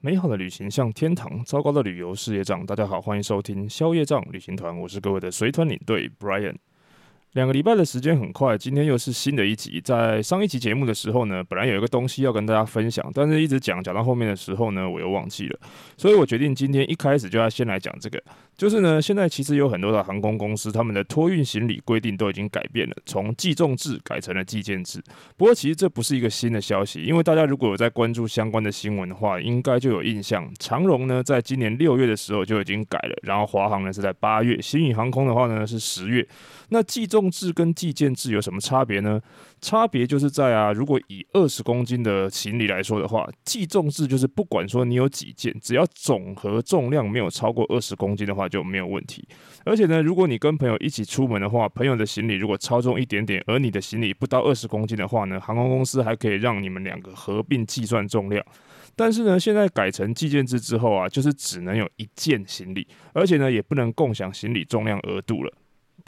美好的旅行像天堂，糟糕的旅游是业障。大家好，欢迎收听宵夜障旅行团，我是各位的随团领队 Brian。两个礼拜的时间很快，今天又是新的一集。在上一集节目的时候呢，本来有一个东西要跟大家分享，但是一直讲讲到后面的时候呢，我又忘记了，所以我决定今天一开始就要先来讲这个。就是呢，现在其实有很多的航空公司，他们的托运行李规定都已经改变了，从计重制改成了计件制。不过其实这不是一个新的消息，因为大家如果有在关注相关的新闻的话，应该就有印象。长荣呢，在今年六月的时候就已经改了，然后华航呢是在八月，新宇航空的话呢是十月。那计重重制跟计件制有什么差别呢？差别就是在啊，如果以二十公斤的行李来说的话，计重制就是不管说你有几件，只要总和重量没有超过二十公斤的话就没有问题。而且呢，如果你跟朋友一起出门的话，朋友的行李如果超重一点点，而你的行李不到二十公斤的话呢，航空公司还可以让你们两个合并计算重量。但是呢，现在改成计件制之后啊，就是只能有一件行李，而且呢，也不能共享行李重量额度了。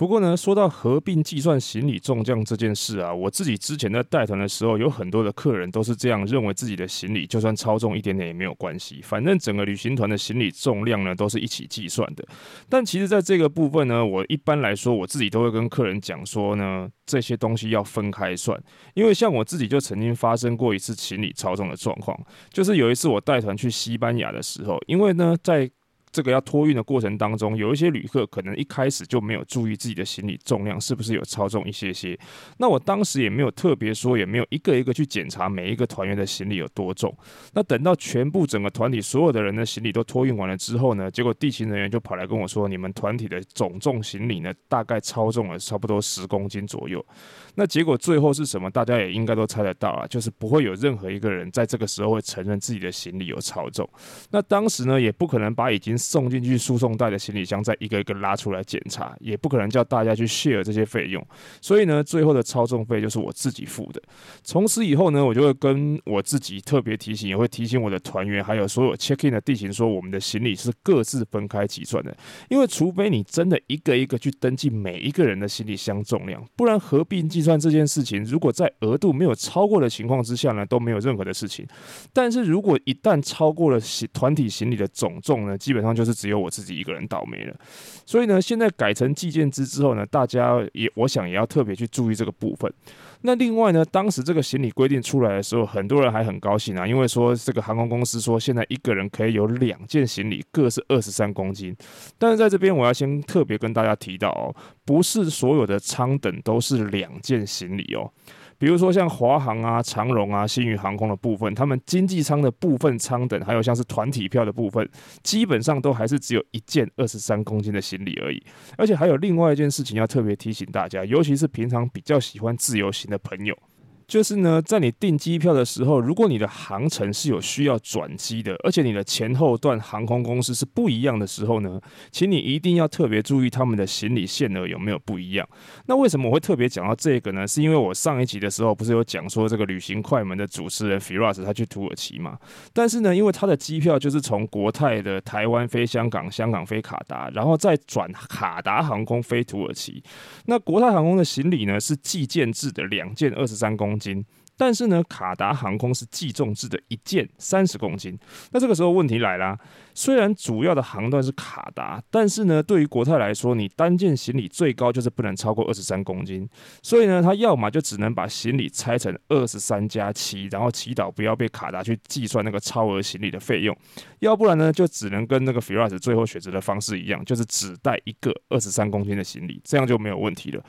不过呢，说到合并计算行李重量这件事啊，我自己之前在带团的时候，有很多的客人都是这样认为，自己的行李就算超重一点点也没有关系，反正整个旅行团的行李重量呢都是一起计算的。但其实在这个部分呢，我一般来说我自己都会跟客人讲说呢，这些东西要分开算，因为像我自己就曾经发生过一次行李超重的状况，就是有一次我带团去西班牙的时候，因为呢在这个要托运的过程当中，有一些旅客可能一开始就没有注意自己的行李重量是不是有超重一些些。那我当时也没有特别说，也没有一个一个去检查每一个团员的行李有多重。那等到全部整个团体所有的人的行李都托运完了之后呢，结果地勤人员就跑来跟我说，你们团体的总重行李呢，大概超重了差不多十公斤左右。那结果最后是什么？大家也应该都猜得到啊，就是不会有任何一个人在这个时候会承认自己的行李有超重。那当时呢，也不可能把已经送进去输送带的行李箱再一个一个拉出来检查，也不可能叫大家去 share 这些费用，所以呢，最后的超重费就是我自己付的。从此以后呢，我就会跟我自己特别提醒，也会提醒我的团员，还有所有 check in 的地勤说，我们的行李是各自分开计算的，因为除非你真的一个一个去登记每一个人的行李箱重量，不然合并计算这件事情，如果在额度没有超过的情况之下呢，都没有任何的事情。但是如果一旦超过了行团体行李的总重呢，基本上就是只有我自己一个人倒霉了，所以呢，现在改成计件制之后呢，大家也我想也要特别去注意这个部分。那另外呢，当时这个行李规定出来的时候，很多人还很高兴啊，因为说这个航空公司说现在一个人可以有两件行李，各是二十三公斤。但是在这边我要先特别跟大家提到哦，不是所有的舱等都是两件行李哦。比如说像华航啊、长荣啊、新宇航空的部分，他们经济舱的部分舱等，还有像是团体票的部分，基本上都还是只有一件二十三公斤的行李而已。而且还有另外一件事情要特别提醒大家，尤其是平常比较喜欢自由行的朋友。就是呢，在你订机票的时候，如果你的航程是有需要转机的，而且你的前后段航空公司是不一样的时候呢，请你一定要特别注意他们的行李限额有没有不一样。那为什么我会特别讲到这个呢？是因为我上一集的时候不是有讲说这个旅行快门的主持人 Firas 他去土耳其嘛？但是呢，因为他的机票就是从国泰的台湾飞香港，香港飞卡达，然后再转卡达航空飞土耳其。那国泰航空的行李呢是计件制的两件二十三公斤。但是呢，卡达航空是计重制的，一件三十公斤。那这个时候问题来啦，虽然主要的航段是卡达，但是呢，对于国泰来说，你单件行李最高就是不能超过二十三公斤。所以呢，他要么就只能把行李拆成二十三加七，然后祈祷不要被卡达去计算那个超额行李的费用；要不然呢，就只能跟那个 Firas 最后选择的方式一样，就是只带一个二十三公斤的行李，这样就没有问题了。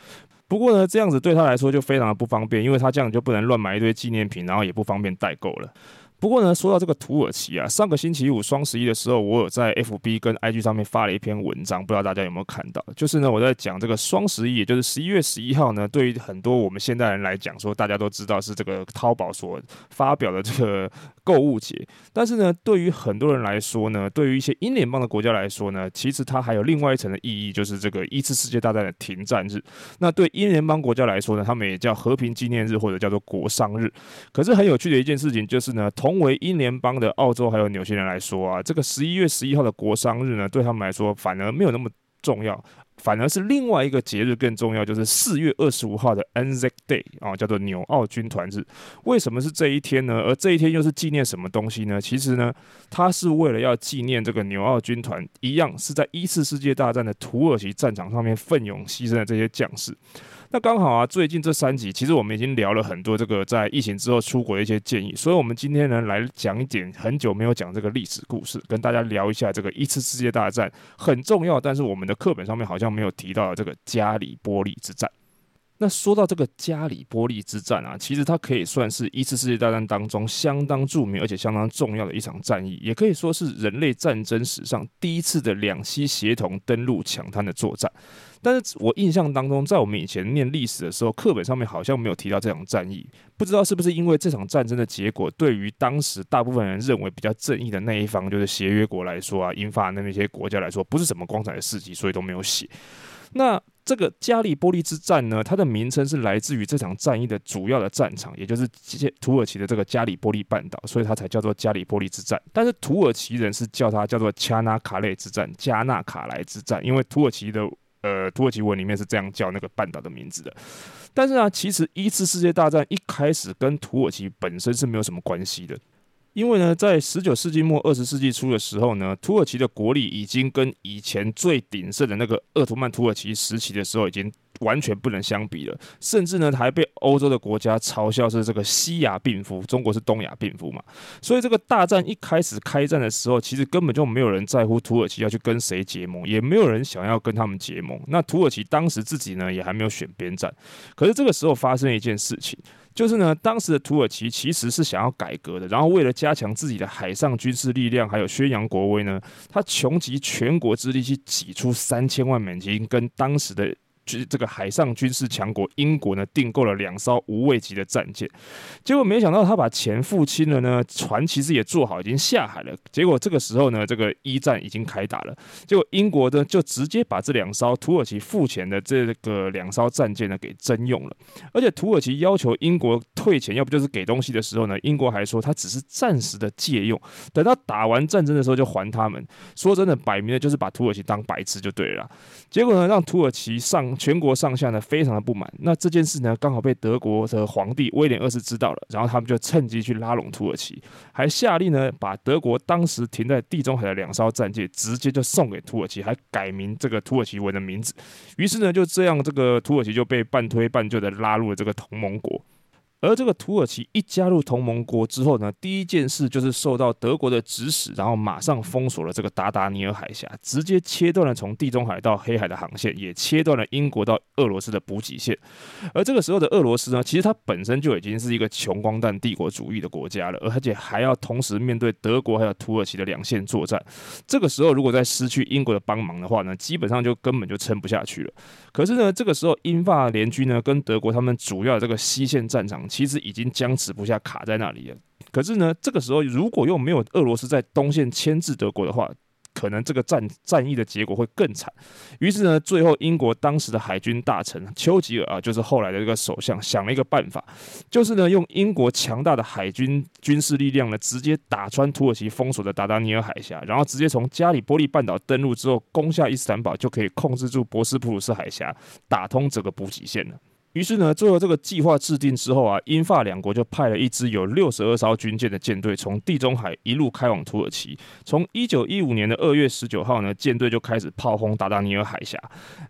不过呢，这样子对他来说就非常的不方便，因为他这样就不能乱买一堆纪念品，然后也不方便代购了。不过呢，说到这个土耳其啊，上个星期五双十一的时候，我有在 FB 跟 IG 上面发了一篇文章，不知道大家有没有看到？就是呢，我在讲这个双十一，也就是十一月十一号呢，对于很多我们现代人来讲，说大家都知道是这个淘宝所发表的这个购物节。但是呢，对于很多人来说呢，对于一些英联邦的国家来说呢，其实它还有另外一层的意义，就是这个一次世界大战的停战日。那对英联邦国家来说呢，他们也叫和平纪念日或者叫做国殇日。可是很有趣的一件事情就是呢，同同为英联邦的澳洲还有纽西兰来说啊，这个十一月十一号的国殤日呢，对他们来说反而没有那么重要。反而是另外一个节日更重要，就是四月二十五号的 NZ Day 啊，叫做纽奥军团日。为什么是这一天呢？而这一天又是纪念什么东西呢？其实呢，它是为了要纪念这个纽奥军团，一样是在一次世界大战的土耳其战场上面奋勇牺牲的这些将士。那刚好啊，最近这三集其实我们已经聊了很多这个在疫情之后出国的一些建议，所以我们今天呢来讲一点很久没有讲这个历史故事，跟大家聊一下这个一次世界大战很重要，但是我们的课本上面好像没有提到这个加里波利之战。那说到这个加里波利之战啊，其实它可以算是一次世界大战当中相当著名而且相当重要的一场战役，也可以说是人类战争史上第一次的两栖协同登陆抢滩的作战。但是我印象当中，在我们以前念历史的时候，课本上面好像没有提到这场战役，不知道是不是因为这场战争的结果对于当时大部分人认为比较正义的那一方，就是协约国来说啊，英法的那些国家来说，不是什么光彩的事迹，所以都没有写。那这个加里波利之战呢，它的名称是来自于这场战役的主要的战场，也就是土耳其的这个加里波利半岛，所以它才叫做加里波利之战。但是土耳其人是叫它叫做恰纳卡雷之战、加纳卡莱之战，因为土耳其的呃土耳其文里面是这样叫那个半岛的名字的。但是啊，其实一次世界大战一开始跟土耳其本身是没有什么关系的。因为呢，在十九世纪末二十世纪初的时候呢，土耳其的国力已经跟以前最鼎盛的那个鄂图曼土耳其时期的时候已经完全不能相比了，甚至呢还被欧洲的国家嘲笑是这个西亚病夫，中国是东亚病夫嘛。所以这个大战一开始开战的时候，其实根本就没有人在乎土耳其要去跟谁结盟，也没有人想要跟他们结盟。那土耳其当时自己呢也还没有选边站，可是这个时候发生一件事情。就是呢，当时的土耳其其实是想要改革的，然后为了加强自己的海上军事力量，还有宣扬国威呢，他穷极全国之力去挤出三千万美金，跟当时的。这个海上军事强国英国呢，订购了两艘无畏级的战舰，结果没想到他把钱付清了呢，船其实也做好，已经下海了。结果这个时候呢，这个一战已经开打了。结果英国呢，就直接把这两艘土耳其付钱的这个两艘战舰呢给征用了。而且土耳其要求英国退钱，要不就是给东西的时候呢，英国还说他只是暂时的借用，等到打完战争的时候就还他们。说真的，摆明了就是把土耳其当白痴就对了。结果呢，让土耳其上。全国上下呢非常的不满，那这件事呢刚好被德国的皇帝威廉二世知道了，然后他们就趁机去拉拢土耳其，还下令呢把德国当时停在地中海的两艘战舰直接就送给土耳其，还改名这个土耳其文的名字，于是呢就这样这个土耳其就被半推半就的拉入了这个同盟国。而这个土耳其一加入同盟国之后呢，第一件事就是受到德国的指使，然后马上封锁了这个达达尼尔海峡，直接切断了从地中海到黑海的航线，也切断了英国到俄罗斯的补给线。而这个时候的俄罗斯呢，其实它本身就已经是一个穷光蛋帝国主义的国家了，而且还要同时面对德国还有土耳其的两线作战。这个时候如果再失去英国的帮忙的话呢，基本上就根本就撑不下去了。可是呢，这个时候英法联军呢跟德国他们主要的这个西线战场。其实已经僵持不下，卡在那里了。可是呢，这个时候如果又没有俄罗斯在东线牵制德国的话，可能这个战战役的结果会更惨。于是呢，最后英国当时的海军大臣丘吉尔啊，就是后来的这个首相，想了一个办法，就是呢，用英国强大的海军军事力量呢，直接打穿土耳其封锁的达达尼尔海峡，然后直接从加里波利半岛登陆之后，攻下伊斯坦堡，就可以控制住博斯普鲁斯海峡，打通整个补给线了。于是呢，最后这个计划制定之后啊，英法两国就派了一支有六十二艘军舰的舰队，从地中海一路开往土耳其。从一九一五年的二月十九号呢，舰队就开始炮轰达达尼尔海峡。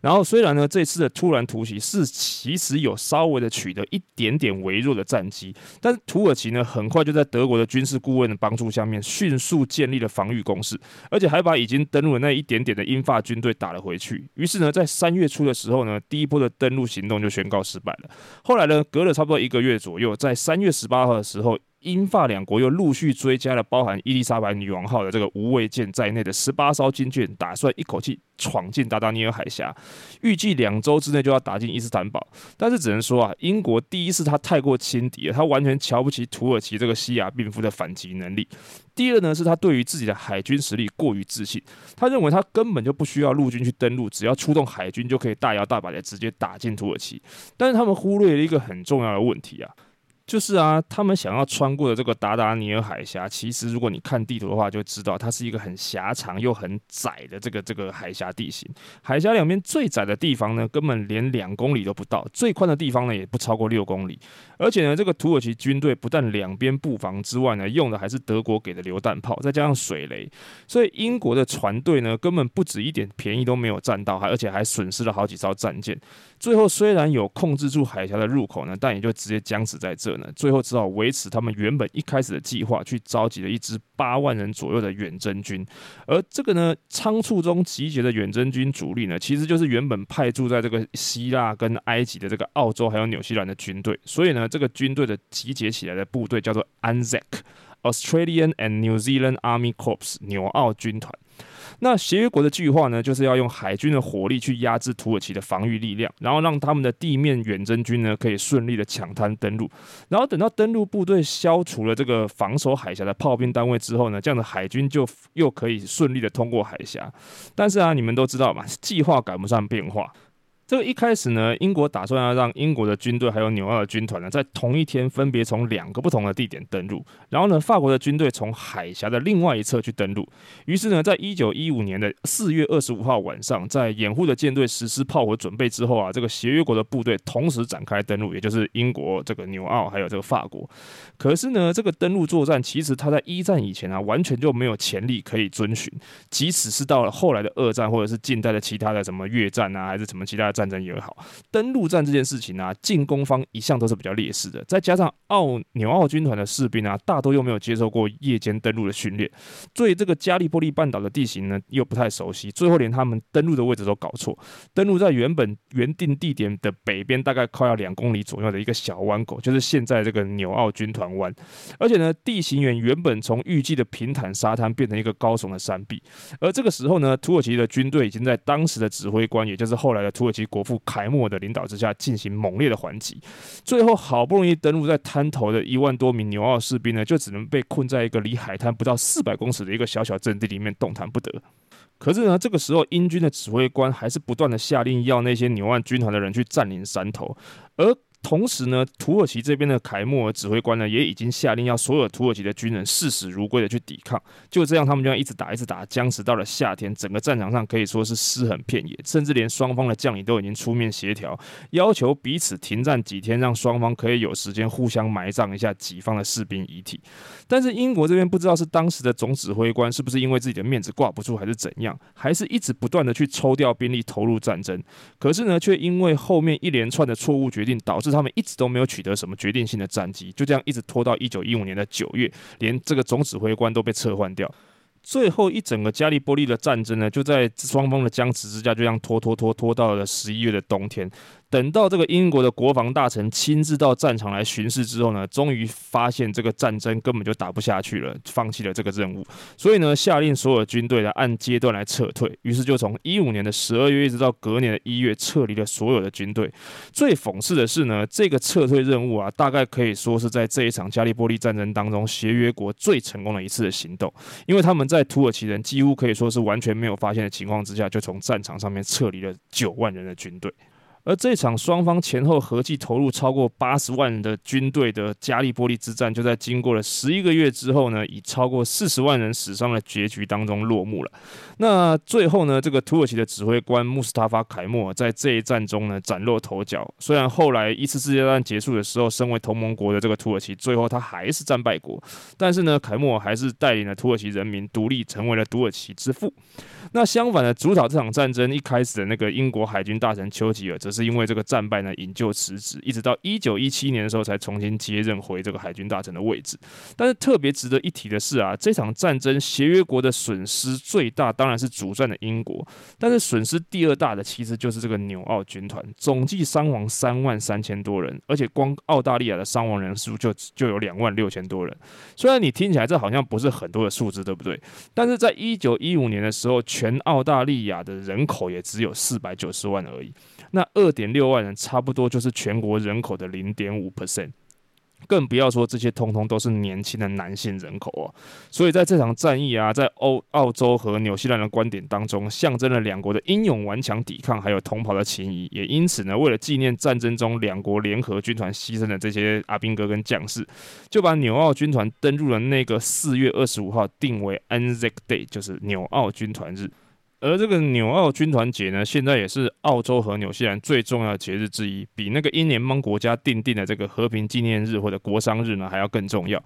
然后虽然呢，这次的突然突袭是其实有稍微的取得一点点微弱的战绩，但是土耳其呢，很快就在德国的军事顾问的帮助下面，迅速建立了防御工事，而且还把已经登陆的那一点点的英法军队打了回去。于是呢，在三月初的时候呢，第一波的登陆行动就宣告失败了。后来呢，隔了差不多一个月左右，在三月十八号的时候，英法两国又陆续追加了包含伊丽莎白女王号的这个无畏舰在内的十八艘军舰，打算一口气闯进达达尼尔海峡，预计两周之内就要打进伊斯坦堡。但是只能说啊，英国第一是他太过轻敌了，他完全瞧不起土耳其这个西亚病夫的反击能力；第二呢，是他对于自己的海军实力过于自信，他认为他根本就不需要陆军去登陆，只要出动海军就可以大摇大摆的直接打进土耳其。但是他们忽略了一个很重要的问题啊。就是啊，他们想要穿过的这个达达尼尔海峡，其实如果你看地图的话，就知道它是一个很狭长又很窄的这个这个海峡地形。海峡两边最窄的地方呢，根本连两公里都不到；最宽的地方呢，也不超过六公里。而且呢，这个土耳其军队不但两边布防之外呢，用的还是德国给的榴弹炮，再加上水雷，所以英国的船队呢，根本不止一点便宜都没有占到，还而且还损失了好几艘战舰。最后虽然有控制住海峡的入口呢，但也就直接僵死在这呢。最后只好维持他们原本一开始的计划，去召集了一支八万人左右的远征军。而这个呢，仓促中集结的远征军主力呢，其实就是原本派驻在这个希腊跟埃及的这个澳洲还有纽西兰的军队。所以呢，这个军队的集结起来的部队叫做 ANZAC（Australian and New Zealand Army Corps） 纽澳军团。那协约国的计划呢，就是要用海军的火力去压制土耳其的防御力量，然后让他们的地面远征军呢可以顺利的抢滩登陆，然后等到登陆部队消除了这个防守海峡的炮兵单位之后呢，这样的海军就又可以顺利的通过海峡。但是啊，你们都知道嘛，计划赶不上变化。这个一开始呢，英国打算要让英国的军队还有纽澳的军团呢，在同一天分别从两个不同的地点登陆，然后呢，法国的军队从海峡的另外一侧去登陆。于是呢，在一九一五年的四月二十五号晚上，在掩护的舰队实施炮火准备之后啊，这个协约国的部队同时展开登陆，也就是英国、这个纽澳还有这个法国。可是呢，这个登陆作战其实它在一战以前啊，完全就没有潜力可以遵循，即使是到了后来的二战或者是近代的其他的什么越战啊，还是什么其他的。战战争也好，登陆战这件事情啊，进攻方一向都是比较劣势的。再加上澳纽澳军团的士兵啊，大多又没有接受过夜间登陆的训练，对这个加利波利半岛的地形呢又不太熟悉，最后连他们登陆的位置都搞错，登陆在原本原定地点的北边，大概快要两公里左右的一个小弯口，就是现在这个纽澳军团湾。而且呢，地形原原本从预计的平坦沙滩变成一个高耸的山壁。而这个时候呢，土耳其的军队已经在当时的指挥官，也就是后来的土耳其。国父凯末的领导之下进行猛烈的还击，最后好不容易登陆在滩头的一万多名牛澳士兵呢，就只能被困在一个离海滩不到四百公尺的一个小小阵地里面动弹不得。可是呢，这个时候英军的指挥官还是不断的下令要那些牛岸军团的人去占领山头，而。同时呢，土耳其这边的凯莫尔指挥官呢，也已经下令要所有土耳其的军人视死如归的去抵抗。就这样，他们就要一直打，一直打，僵持到了夏天，整个战场上可以说是尸横遍野，甚至连双方的将领都已经出面协调，要求彼此停战几天，让双方可以有时间互相埋葬一下己方的士兵遗体。但是英国这边不知道是当时的总指挥官是不是因为自己的面子挂不住，还是怎样，还是一直不断的去抽调兵力投入战争。可是呢，却因为后面一连串的错误决定，导致他们一直都没有取得什么决定性的战绩，就这样一直拖到一九一五年的九月，连这个总指挥官都被撤换掉。最后一整个加利波利的战争呢，就在双方的僵持之下，就这样拖拖拖拖到了十一月的冬天。等到这个英国的国防大臣亲自到战场来巡视之后呢，终于发现这个战争根本就打不下去了，放弃了这个任务。所以呢，下令所有军队来按阶段来撤退。于是就从一五年的十二月一直到隔年的一月，撤离了所有的军队。最讽刺的是呢，这个撤退任务啊，大概可以说是在这一场加利波利战争当中，协约国最成功的一次的行动，因为他们在土耳其人几乎可以说是完全没有发现的情况之下，就从战场上面撤离了九万人的军队。而这场双方前后合计投入超过八十万人的军队的加利波利之战，就在经过了十一个月之后呢，以超过四十万人死伤的结局当中落幕了。那最后呢，这个土耳其的指挥官穆斯塔法凯末尔在这一战中呢崭露头角。虽然后来一次世界大战结束的时候，身为同盟国的这个土耳其最后他还是战败国，但是呢，凯末尔还是带领了土耳其人民独立，成为了土耳其之父。那相反的，主导这场战争一开始的那个英国海军大臣丘吉尔，则是因为这个战败呢，引咎辞职，一直到一九一七年的时候才重新接任回这个海军大臣的位置。但是特别值得一提的是啊，这场战争协约国的损失最大当然是主战的英国，但是损失第二大的其实就是这个纽澳军团，总计伤亡三万三千多人，而且光澳大利亚的伤亡人数就就有两万六千多人。虽然你听起来这好像不是很多的数字，对不对？但是在一九一五年的时候，全澳大利亚的人口也只有四百九十万而已，那二点六万人差不多就是全国人口的零点五 percent。更不要说这些通通都是年轻的男性人口哦。所以在这场战役啊，在欧澳洲和纽西兰的观点当中，象征了两国的英勇顽强抵抗，还有同袍的情谊。也因此呢，为了纪念战争中两国联合军团牺牲的这些阿兵哥跟将士，就把纽澳军团登陆的那个四月二十五号定为 Anzac Day，就是纽澳军团日。而这个纽澳军团节呢，现在也是澳洲和纽西兰最重要的节日之一，比那个英联邦国家定定的这个和平纪念日或者国殇日呢还要更重要。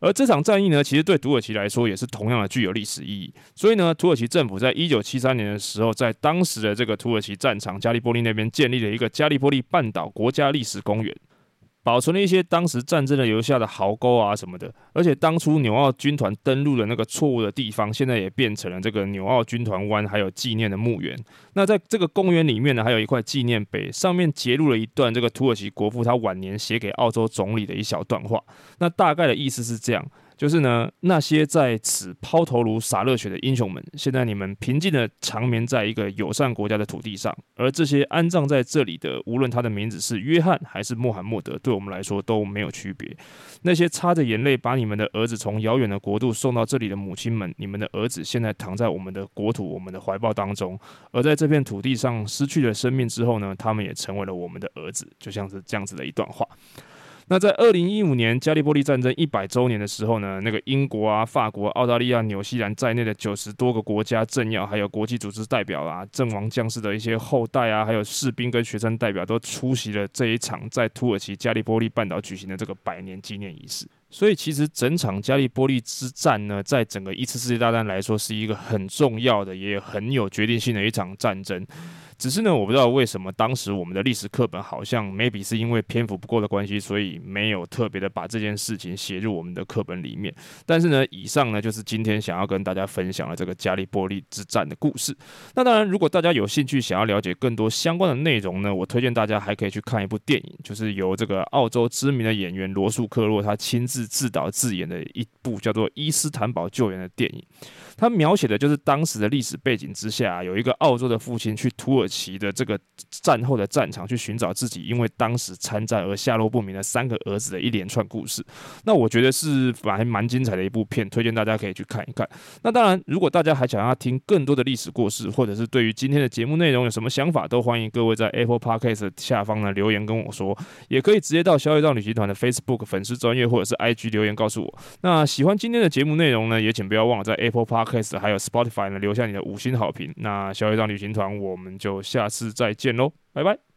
而这场战役呢，其实对土耳其来说也是同样的具有历史意义。所以呢，土耳其政府在一九七三年的时候，在当时的这个土耳其战场加利波利那边建立了一个加利波利半岛国家历史公园。保存了一些当时战争的留下的壕沟啊什么的，而且当初纽澳军团登陆的那个错误的地方，现在也变成了这个纽澳军团湾，还有纪念的墓园。那在这个公园里面呢，还有一块纪念碑，上面截录了一段这个土耳其国父他晚年写给澳洲总理的一小段话。那大概的意思是这样。就是呢，那些在此抛头颅洒热血的英雄们，现在你们平静的长眠在一个友善国家的土地上，而这些安葬在这里的，无论他的名字是约翰还是穆罕默德，对我们来说都没有区别。那些擦着眼泪把你们的儿子从遥远的国度送到这里的母亲们，你们的儿子现在躺在我们的国土、我们的怀抱当中，而在这片土地上失去了生命之后呢，他们也成为了我们的儿子，就像是这样子的一段话。那在二零一五年加利波利战争一百周年的时候呢，那个英国啊、法国、澳大利亚、纽西兰在内的九十多个国家政要，还有国际组织代表啊、阵亡将士的一些后代啊，还有士兵跟学生代表都出席了这一场在土耳其加利波利半岛举行的这个百年纪念仪式。所以，其实整场加利波利之战呢，在整个一次世界大战来说，是一个很重要的，也很有决定性的一场战争。只是呢，我不知道为什么当时我们的历史课本好像 maybe 是因为篇幅不够的关系，所以没有特别的把这件事情写入我们的课本里面。但是呢，以上呢就是今天想要跟大家分享的这个加利波利之战的故事。那当然，如果大家有兴趣想要了解更多相关的内容呢，我推荐大家还可以去看一部电影，就是由这个澳洲知名的演员罗素克洛他亲自自导自演的一部叫做《伊斯坦堡救援》的电影。他描写的就是当时的历史背景之下，有一个澳洲的父亲去土耳其的这个战后的战场去寻找自己因为当时参战而下落不明的三个儿子的一连串故事。那我觉得是还蛮精彩的一部片，推荐大家可以去看一看。那当然，如果大家还想要听更多的历史故事，或者是对于今天的节目内容有什么想法，都欢迎各位在 Apple Podcast 下方呢留言跟我说，也可以直接到消业障旅行团的 Facebook 粉丝专页或者是 IG 留言告诉我。那喜欢今天的节目内容呢，也请不要忘了在 Apple Podcast 还有 Spotify 呢，留下你的五星好评。那消业障旅行团，我们就我下次再见喽，拜拜。